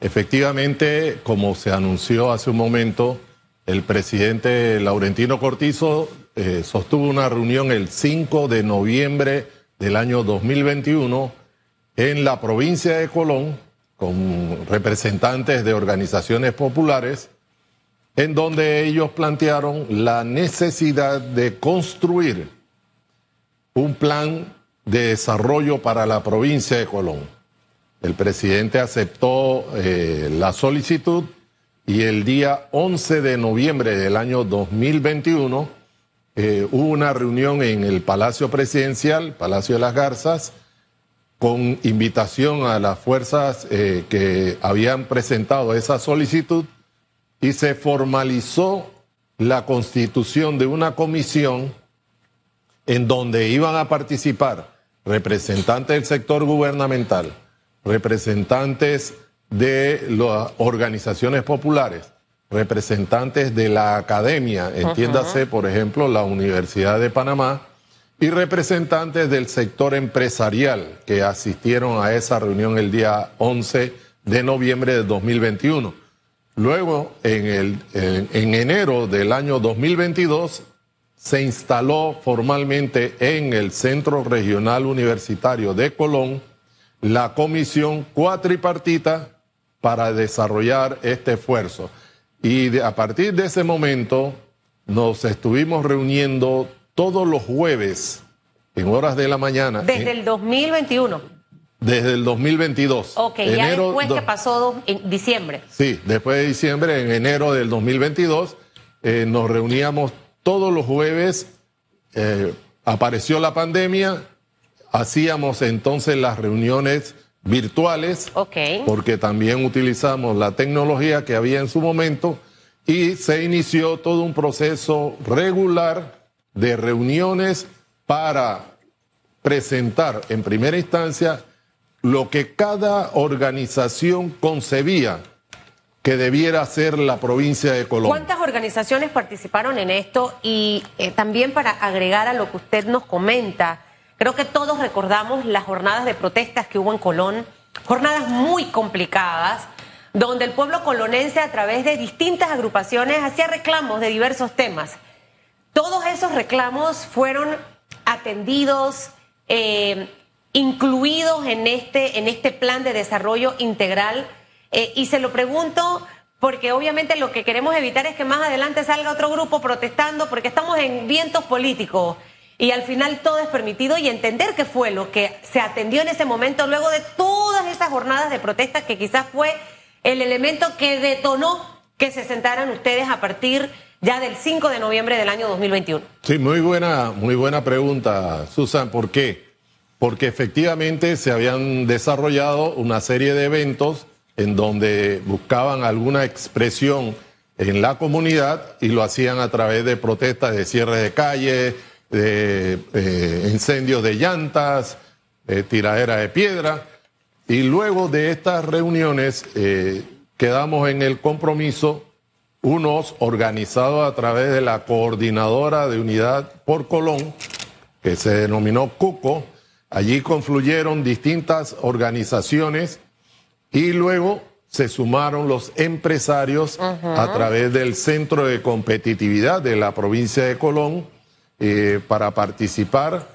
Efectivamente, como se anunció hace un momento, el presidente Laurentino Cortizo eh, sostuvo una reunión el 5 de noviembre del año 2021 en la provincia de Colón con representantes de organizaciones populares, en donde ellos plantearon la necesidad de construir un plan de desarrollo para la provincia de Colón. El presidente aceptó eh, la solicitud y el día 11 de noviembre del año 2021 eh, hubo una reunión en el Palacio Presidencial, Palacio de las Garzas, con invitación a las fuerzas eh, que habían presentado esa solicitud y se formalizó la constitución de una comisión en donde iban a participar representantes del sector gubernamental, representantes de las organizaciones populares, representantes de la academia, entiéndase, por ejemplo, la Universidad de Panamá, y representantes del sector empresarial que asistieron a esa reunión el día 11 de noviembre de 2021. Luego, en, el, en, enero del año 2022, se instaló formalmente en el Centro Regional Universitario de Colón la comisión cuatripartita para desarrollar este esfuerzo. Y a partir de ese momento nos estuvimos reuniendo todos los jueves en horas de la mañana. Desde el 2021. Desde el 2022. Ok, ya después que pasó en diciembre. Sí, después de diciembre, en enero del 2022, eh, nos reuníamos todos los jueves. Eh, apareció la pandemia, hacíamos entonces las reuniones virtuales, porque también utilizamos la tecnología que había en su momento y se inició todo un proceso regular de reuniones para presentar en primera instancia lo que cada organización concebía que debiera ser la provincia de Colombia. ¿Cuántas organizaciones participaron en esto? Y eh, también para agregar a lo que usted nos comenta, Creo que todos recordamos las jornadas de protestas que hubo en Colón, jornadas muy complicadas, donde el pueblo colonense a través de distintas agrupaciones hacía reclamos de diversos temas. Todos esos reclamos fueron atendidos, eh, incluidos en este, en este plan de desarrollo integral. Eh, y se lo pregunto porque obviamente lo que queremos evitar es que más adelante salga otro grupo protestando porque estamos en vientos políticos y al final todo es permitido y entender qué fue lo que se atendió en ese momento luego de todas esas jornadas de protesta que quizás fue el elemento que detonó que se sentaran ustedes a partir ya del 5 de noviembre del año 2021. Sí, muy buena, muy buena pregunta, Susan. ¿Por qué? Porque efectivamente se habían desarrollado una serie de eventos en donde buscaban alguna expresión en la comunidad y lo hacían a través de protestas de cierre de calles, de eh, incendios de llantas, eh, tiradera de piedra. Y luego de estas reuniones eh, quedamos en el compromiso, unos organizados a través de la coordinadora de unidad por Colón, que se denominó CUCO. Allí confluyeron distintas organizaciones y luego se sumaron los empresarios a través del Centro de Competitividad de la provincia de Colón eh, para participar.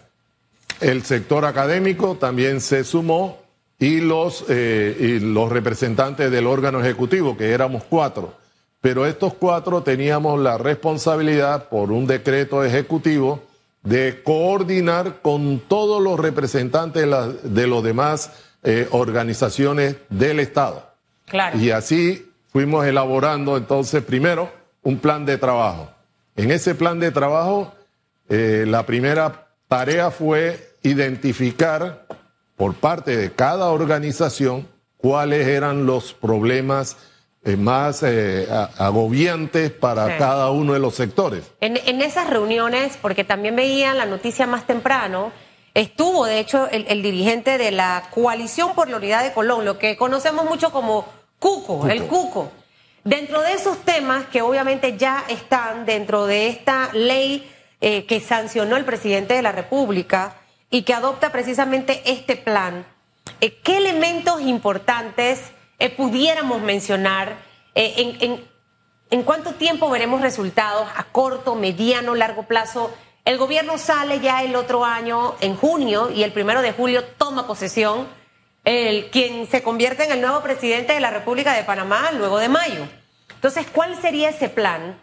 El sector académico también se sumó y los, eh, y los representantes del órgano ejecutivo, que éramos cuatro. Pero estos cuatro teníamos la responsabilidad por un decreto ejecutivo de coordinar con todos los representantes de, la, de los demás eh, organizaciones del Estado. Claro. Y así fuimos elaborando entonces primero un plan de trabajo. En ese plan de trabajo eh, la primera tarea fue identificar por parte de cada organización cuáles eran los problemas eh, más eh, agobiantes para cada uno de los sectores. En, esas reuniones, porque también veían la noticia más temprano, estuvo de hecho el, dirigente de la Coalición por la Unidad de Colón, lo que conocemos mucho como Cuco, el Cuco. Dentro de esos temas que obviamente ya están dentro de esta ley eh, que sancionó el presidente de la República y que adopta precisamente este plan, eh, ¿qué elementos importantes eh, pudiéramos mencionar en, en, en cuánto tiempo veremos resultados a corto, mediano, largo plazo. El gobierno sale ya el otro año, en junio, y el primero de julio toma posesión el, quien se convierte en el nuevo presidente de la República de Panamá luego de mayo. Entonces, ¿cuál sería ese plan?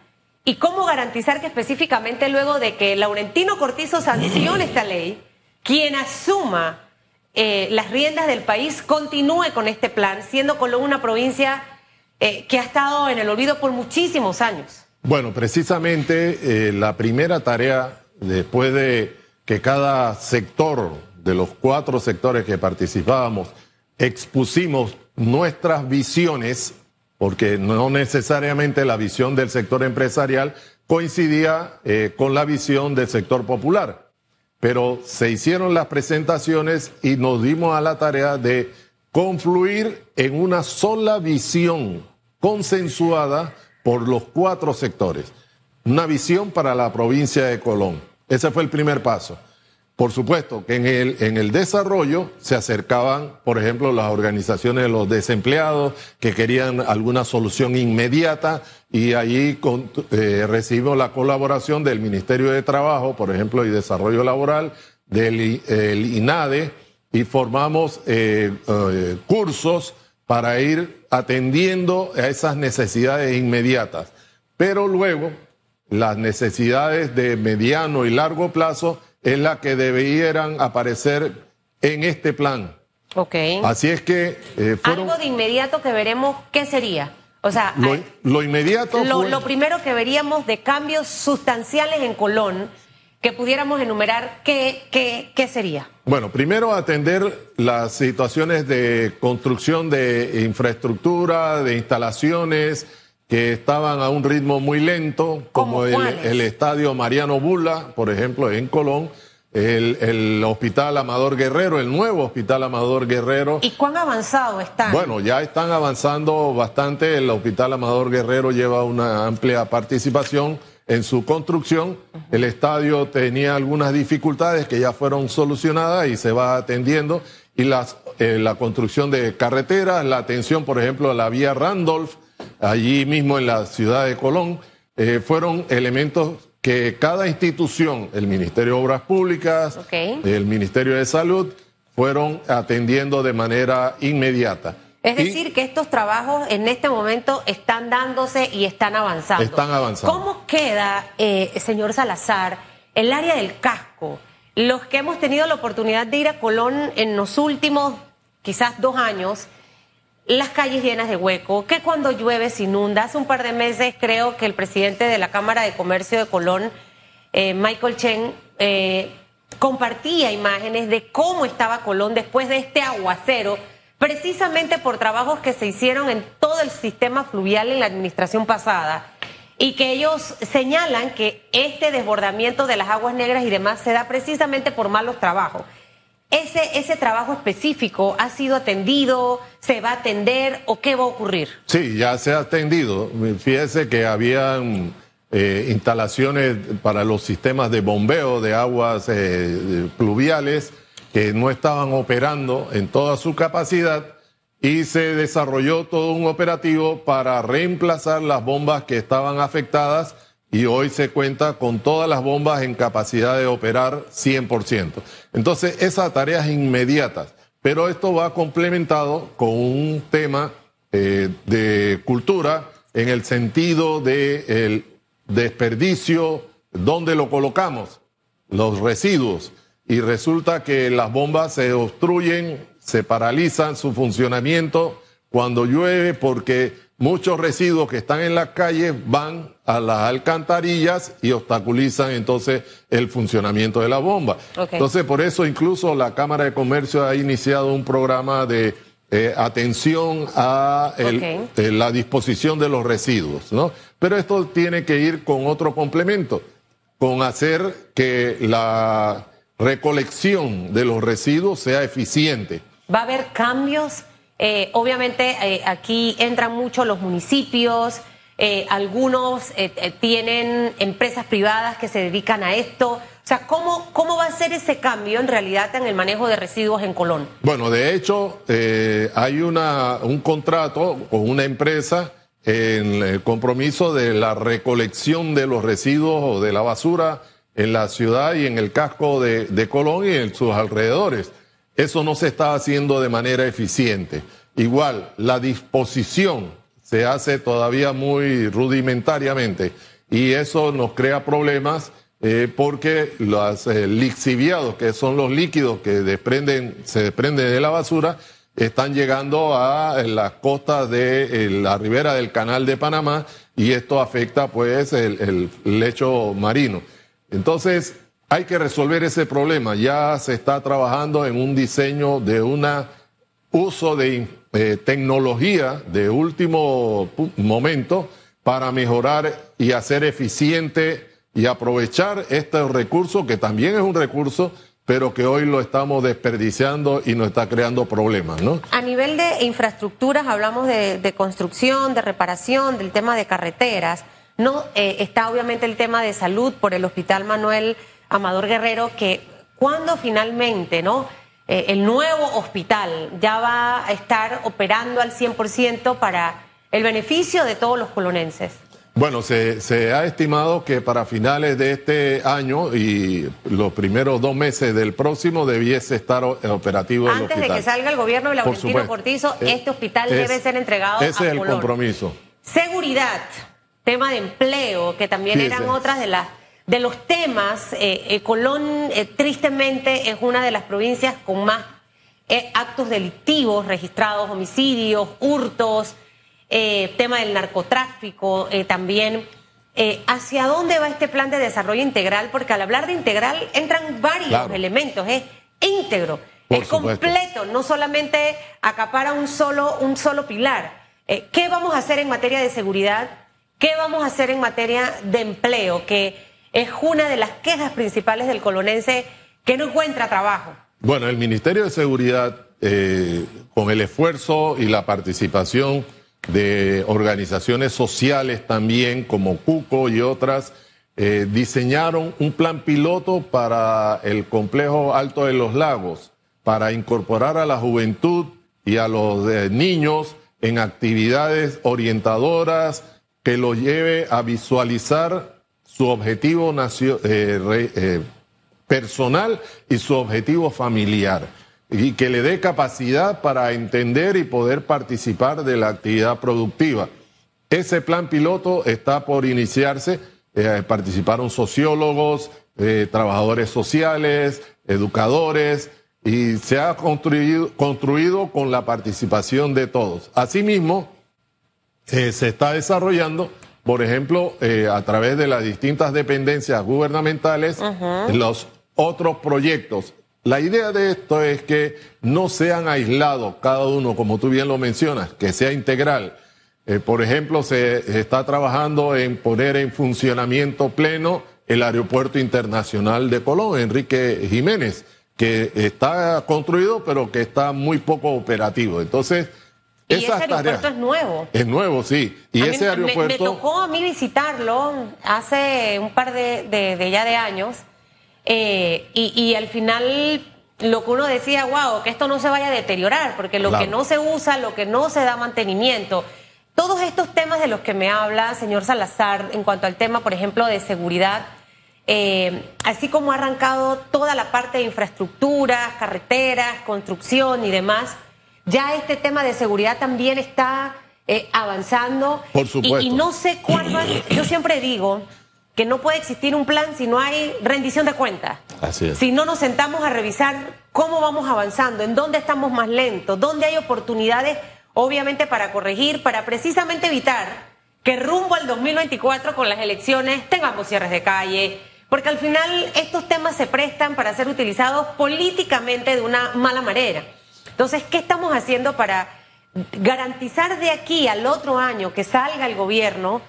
¿Y cómo garantizar que específicamente luego de que Laurentino Cortizo sancione esta ley, quien asuma eh, las riendas del país continúe con este plan, siendo Colón una provincia eh, que ha estado en el olvido por muchísimos años? Bueno, precisamente eh, la primera tarea, después de que cada sector de los cuatro sectores que participábamos expusimos nuestras visiones porque no necesariamente la visión del sector empresarial coincidía eh, con la visión del sector popular. Pero se hicieron las presentaciones y nos dimos a la tarea de confluir en una sola visión consensuada por los cuatro sectores. Una visión para la provincia de Colón. Ese fue el primer paso. Por supuesto que en el, en el desarrollo se acercaban, por ejemplo, las organizaciones de los desempleados que querían alguna solución inmediata y allí eh, recibimos la colaboración del Ministerio de Trabajo, por ejemplo, y Desarrollo Laboral, del INADE y formamos eh, eh, cursos para ir atendiendo a esas necesidades inmediatas. Pero luego, las necesidades de mediano y largo plazo es la que debieran aparecer en este plan. Ok. Así es que... Eh, Algo de inmediato que veremos, ¿qué sería? O sea, lo, inmediato... Lo, primero que veríamos de cambios sustanciales en Colón, que pudiéramos enumerar, ¿qué, qué, qué sería? Bueno, primero atender las situaciones de construcción de infraestructura, de instalaciones, que estaban a un ritmo muy lento, como el, estadio Mariano Bula, por ejemplo, en Colón, el, hospital Amador Guerrero, el nuevo hospital Amador Guerrero. ¿Y cuán avanzado están? Bueno, ya están avanzando bastante. El hospital Amador Guerrero lleva una amplia participación en su construcción. El estadio tenía algunas dificultades que ya fueron solucionadas y se va atendiendo. Y las, eh, la construcción de carreteras, la atención, por ejemplo, a la vía Randolph allí mismo en la ciudad de Colón, eh, fueron elementos que cada institución, el Ministerio de Obras Públicas, el Ministerio de Salud, fueron atendiendo de manera inmediata. Es decir, que estos trabajos en este momento están dándose y están avanzando. Están avanzando. ¿Cómo queda, eh, señor Salazar, el área del casco? Los que hemos tenido la oportunidad de ir a Colón en los últimos quizás dos años, las calles llenas de hueco, que cuando llueve se inunda. Hace un par de meses creo que el presidente de la Cámara de Comercio de Colón, eh, Michael Chen, eh, compartía imágenes de cómo estaba Colón después de este aguacero, precisamente por trabajos que se hicieron en todo el sistema fluvial en la administración pasada. Y que ellos señalan que este desbordamiento de las aguas negras y demás se da precisamente por malos trabajos. ¿Ese, ¿Ese trabajo específico ha sido atendido? ¿Se va a atender o qué va a ocurrir? Sí, ya se ha atendido. Fíjese que habían eh, instalaciones para los sistemas de bombeo de aguas eh, pluviales que no estaban operando en toda su capacidad y se desarrolló todo un operativo para reemplazar las bombas que estaban afectadas y hoy se cuenta con todas las bombas en capacidad de operar 100%. Entonces, esas tareas inmediatas, pero esto va complementado con un tema eh, de cultura en el sentido de el desperdicio, ¿dónde lo colocamos? Los residuos. Y resulta que las bombas se obstruyen, se paralizan su funcionamiento cuando llueve porque muchos residuos que están en las calles van a las alcantarillas y obstaculizan entonces el funcionamiento de la bomba. Entonces, por eso incluso la Cámara de Comercio ha iniciado un programa de eh, atención a eh, la disposición de los residuos, ¿no? Pero esto tiene que ir con otro complemento, con hacer que la recolección de los residuos sea eficiente. ¿Va a haber cambios eh, obviamente eh, aquí entran mucho los municipios, eh, algunos tienen empresas privadas que se dedican a esto. sea, ¿cómo, ¿cómo va a ser ese cambio en realidad en el manejo de residuos en Colón? Bueno, de hecho, eh, hay una, un contrato con una empresa en el compromiso de la recolección de los residuos o de la basura en la ciudad y en el casco de Colón y en sus alrededores. Eso no se está haciendo de manera eficiente. Igual, la disposición se hace todavía muy rudimentariamente y eso nos crea problemas eh, porque los eh, lixiviados, que son los líquidos que se desprenden de la basura, están llegando a las costas de eh, la ribera del canal de Panamá y esto afecta pues el lecho marino. Entonces, hay que resolver ese problema. Ya se está trabajando en un diseño de un uso de eh, tecnología de último momento para mejorar y hacer eficiente y aprovechar este recurso, que también es un recurso, pero que hoy lo estamos desperdiciando y nos está creando problemas, ¿no? A nivel de infraestructuras, hablamos de, construcción, de reparación, del tema de carreteras, ¿no? Eh, está obviamente el tema de salud por el Hospital Manuel Amador Guerrero, que cuando finalmente, ¿no? Eh, el nuevo hospital ya va a estar operando al 100% para el beneficio de todos los colonenses. Bueno, se, ha estimado que para finales de este año y los primeros dos meses del próximo debiese estar operativo el Antes de que salga el gobierno de Laurentino Cortizo, este hospital debe ser entregado ese es el compromiso. Seguridad, tema de empleo, que también eran otras de las de los temas. Eh, eh, Colón, eh, tristemente, es una de las provincias con más actos delictivos registrados, homicidios, hurtos tema del narcotráfico eh, también. Eh, ¿Hacia dónde va este plan de desarrollo integral? Porque al hablar de integral entran varios elementos, es íntegro, es completo, no solamente acapara un solo, un solo pilar. ¿Qué vamos a hacer en materia de seguridad? ¿Qué vamos a hacer en materia de empleo? Que es una de las quejas principales del colonense que no encuentra trabajo. Bueno, el Ministerio de Seguridad, con el esfuerzo y la participación de organizaciones sociales también, como Cuco y otras, eh, diseñaron un plan piloto para el complejo Alto de los Lagos, para incorporar a la juventud y a los eh, niños en actividades orientadoras que los lleve a visualizar su objetivo eh, personal y su objetivo familiar y que le dé capacidad para entender y poder participar de la actividad productiva. Ese plan piloto está por iniciarse, eh, participaron sociólogos, eh, trabajadores sociales, educadores, y se ha construido, construido con la participación de todos. Asimismo, eh, se está desarrollando, por ejemplo, a través de las distintas dependencias gubernamentales, los otros proyectos la idea de esto es que no sean aislados cada uno, como tú bien lo mencionas, que sea integral. Eh, por ejemplo, se está trabajando en poner en funcionamiento pleno el Aeropuerto Internacional de Colón, Enrique Jiménez, que está construido, pero que está muy poco operativo. Entonces, y ese aeropuerto es nuevo. Es nuevo, sí. Y ese aeropuerto. Me, tocó a mí visitarlo hace un par de, de ya de años eh, y, al final lo que uno decía, wow, que esto no se vaya a deteriorar, porque lo que no se usa, lo que no se da mantenimiento, todos estos temas de los que me habla señor Salazar en cuanto al tema, por ejemplo, de seguridad, eh, así como ha arrancado toda la parte de infraestructuras, carreteras, construcción y demás, ya este tema de seguridad también está eh, avanzando. Por supuesto. Y, no sé cuál va, yo siempre digo, que no puede existir un plan si no hay rendición de cuentas. Así es. Si no nos sentamos a revisar cómo vamos avanzando, en dónde estamos más lentos, dónde hay oportunidades, obviamente, para corregir, para precisamente evitar que rumbo al 2024 con las elecciones tengamos cierres de calle, porque al final estos temas se prestan para ser utilizados políticamente de una mala manera. Entonces, ¿qué estamos haciendo para garantizar de aquí al otro año que salga el gobierno?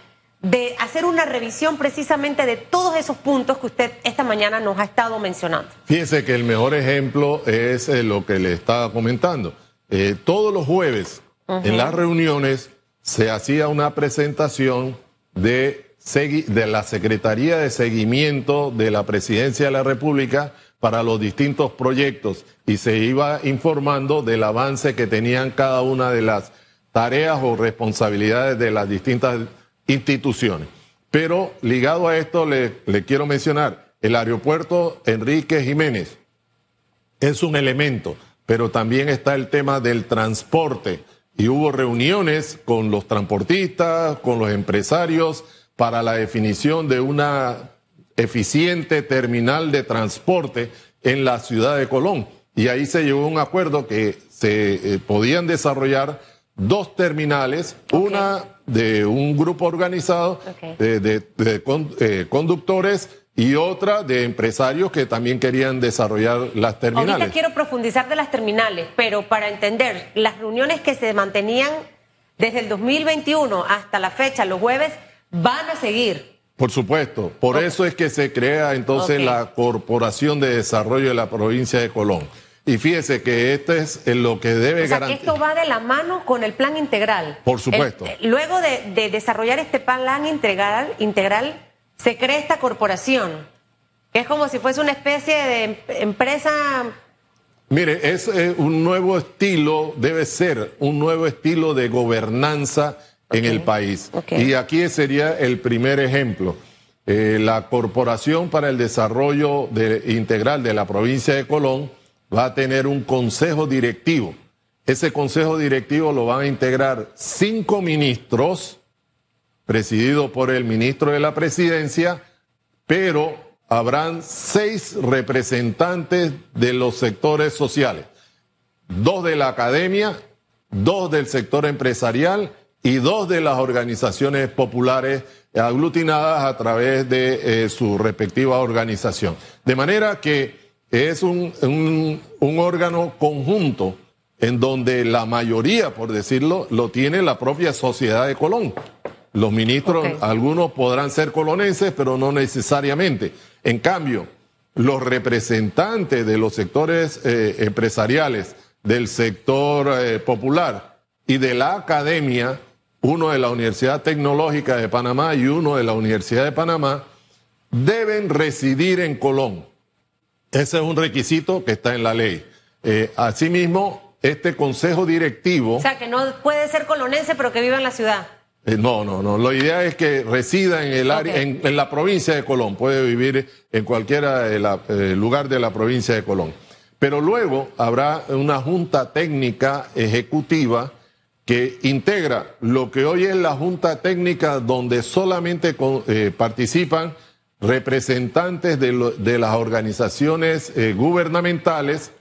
de hacer una revisión precisamente de todos esos puntos que usted esta mañana nos ha estado mencionando. Fíjese que el mejor ejemplo es eh, lo que le estaba comentando. Eh, todos los jueves en las reuniones se hacía una presentación de de la Secretaría de Seguimiento de la Presidencia de la República para los distintos proyectos y se iba informando del avance que tenían cada una de las tareas o responsabilidades de las distintas instituciones. Pero ligado a esto le, quiero mencionar, el aeropuerto Enrique Jiménez es un elemento, pero también está el tema del transporte y hubo reuniones con los transportistas, con los empresarios, para la definición de una eficiente terminal de transporte en la ciudad de Colón. Y ahí se llegó a un acuerdo que se eh, podían desarrollar dos terminales, una de un grupo organizado de, eh, conductores y otra de empresarios que también querían desarrollar las terminales. Ahorita quiero profundizar de las terminales, pero para entender, las reuniones que se mantenían desde el 2021 hasta la fecha, los jueves, van a seguir. Por supuesto, por eso es que se crea entonces la Corporación de Desarrollo de la provincia de Colón. Y fíjese que este es lo que debe o sea, Que esto va de la mano con el plan integral. Por supuesto. Eh, luego de, desarrollar este plan integral, integral, se crea esta corporación, que es como si fuese una especie de em, empresa. Mire, es un nuevo estilo, debe ser un nuevo estilo de gobernanza en el país. Y aquí sería el primer ejemplo. Eh, la Corporación para el Desarrollo Integral de la provincia de Colón va a tener un consejo directivo. Ese consejo directivo lo van a integrar cinco ministros, presidido por el ministro de la presidencia, pero habrán seis representantes de los sectores sociales, dos de la academia, dos del sector empresarial y dos de las organizaciones populares aglutinadas a través de eh, su respectiva organización. De manera que es un, un, órgano conjunto en donde la mayoría, por decirlo, lo tiene la propia sociedad de Colón. Los ministros, algunos podrán ser colonenses, pero no necesariamente. En cambio, los representantes de los sectores eh, empresariales, del sector eh, popular y de la academia, uno de la Universidad Tecnológica de Panamá y uno de la Universidad de Panamá, deben residir en Colón. Ese es un requisito que está en la ley. Eh, asimismo, este consejo directivo... O sea, que no puede ser colonense, pero que viva en la ciudad. Eh, no, no, no. La idea es que resida en el área, en, la provincia de Colón. Puede vivir en cualquier eh, lugar de la provincia de Colón. Pero luego habrá una junta técnica ejecutiva que integra lo que hoy es la Junta Técnica donde solamente eh, participan representantes de, las organizaciones eh, gubernamentales,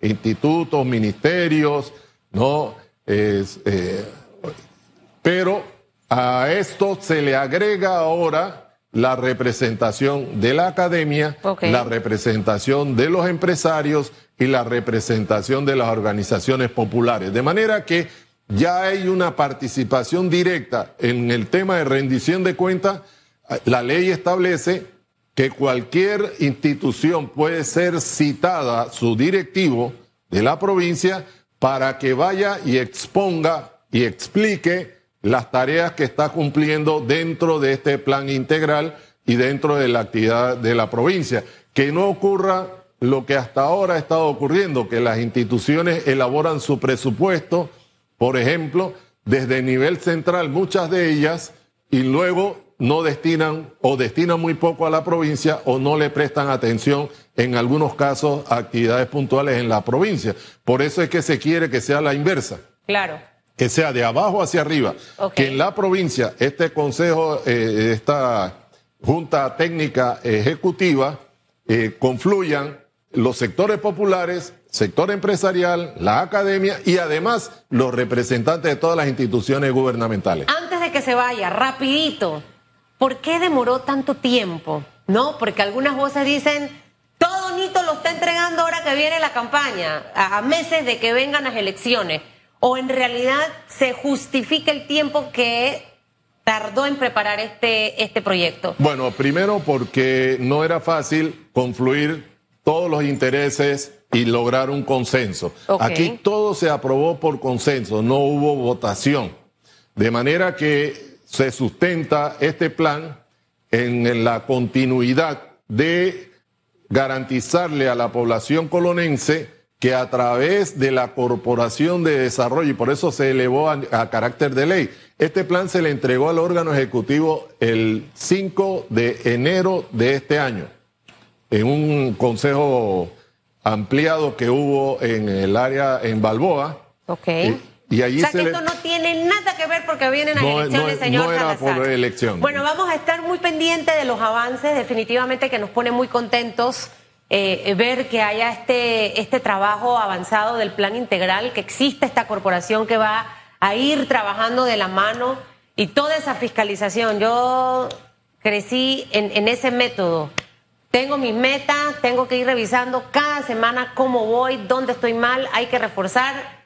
institutos, ministerios, ¿no? Eh, pero a esto se le agrega ahora la representación de la academia, la representación de los empresarios y la representación de las organizaciones populares. De manera que ya hay una participación directa en el tema de rendición de cuentas. La ley establece que cualquier institución puede ser citada, su directivo de la provincia, para que vaya y exponga y explique las tareas que está cumpliendo dentro de este plan integral y dentro de la actividad de la provincia. Que no ocurra lo que hasta ahora ha estado ocurriendo, que las instituciones elaboran su presupuesto, por ejemplo, desde el nivel central, muchas de ellas, y luego no destinan o destinan muy poco a la provincia o no le prestan atención en algunos casos a actividades puntuales en la provincia. Por eso es que se quiere que sea la inversa. Claro. Que sea de abajo hacia arriba. Que en la provincia este consejo, eh, esta junta técnica ejecutiva, eh, confluyan los sectores populares, sector empresarial, la academia y además los representantes de todas las instituciones gubernamentales. Antes de que se vaya, rapidito, ¿por qué demoró tanto tiempo? No, porque algunas voces dicen, todo Nito lo está entregando ahora que viene la campaña, a meses de que vengan las elecciones. ¿O en realidad se justifica el tiempo que tardó en preparar este, este proyecto? Bueno, primero porque no era fácil confluir todos los intereses y lograr un consenso. Aquí todo se aprobó por consenso, no hubo votación. De manera que se sustenta este plan en la continuidad de garantizarle a la población colonense que a través de la Corporación de Desarrollo, y por eso se elevó a, carácter de ley, este plan se le entregó al órgano ejecutivo el 5 de enero de este año, en un consejo ampliado que hubo en el área en Balboa. Ok. Y, allí o sea que esto no tiene nada que ver porque vienen a elecciones, señor no era por elección. Bueno, vamos a estar muy pendientes de los avances, definitivamente que nos pone muy contentos eh, ver que haya este, este trabajo avanzado del plan integral, que existe esta corporación que va a ir trabajando de la mano y toda esa fiscalización. Yo crecí en, en ese método. Tengo mis metas, tengo que ir revisando cada semana cómo voy, dónde estoy mal, hay que reforzar.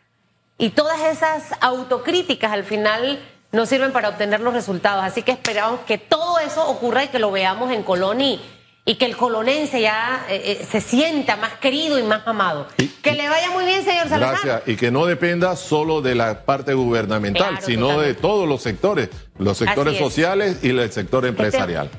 Y todas esas autocríticas al final nos sirven para obtener los resultados. Así que esperamos que todo eso ocurra y que lo veamos en Colón y, y que el colonense ya eh, eh, se sienta más querido y más amado. que le vaya muy bien, señor Salazar. Gracias. Y que no dependa solo de la parte gubernamental, sino de todos los sectores, los sectores sociales y el sector empresarial.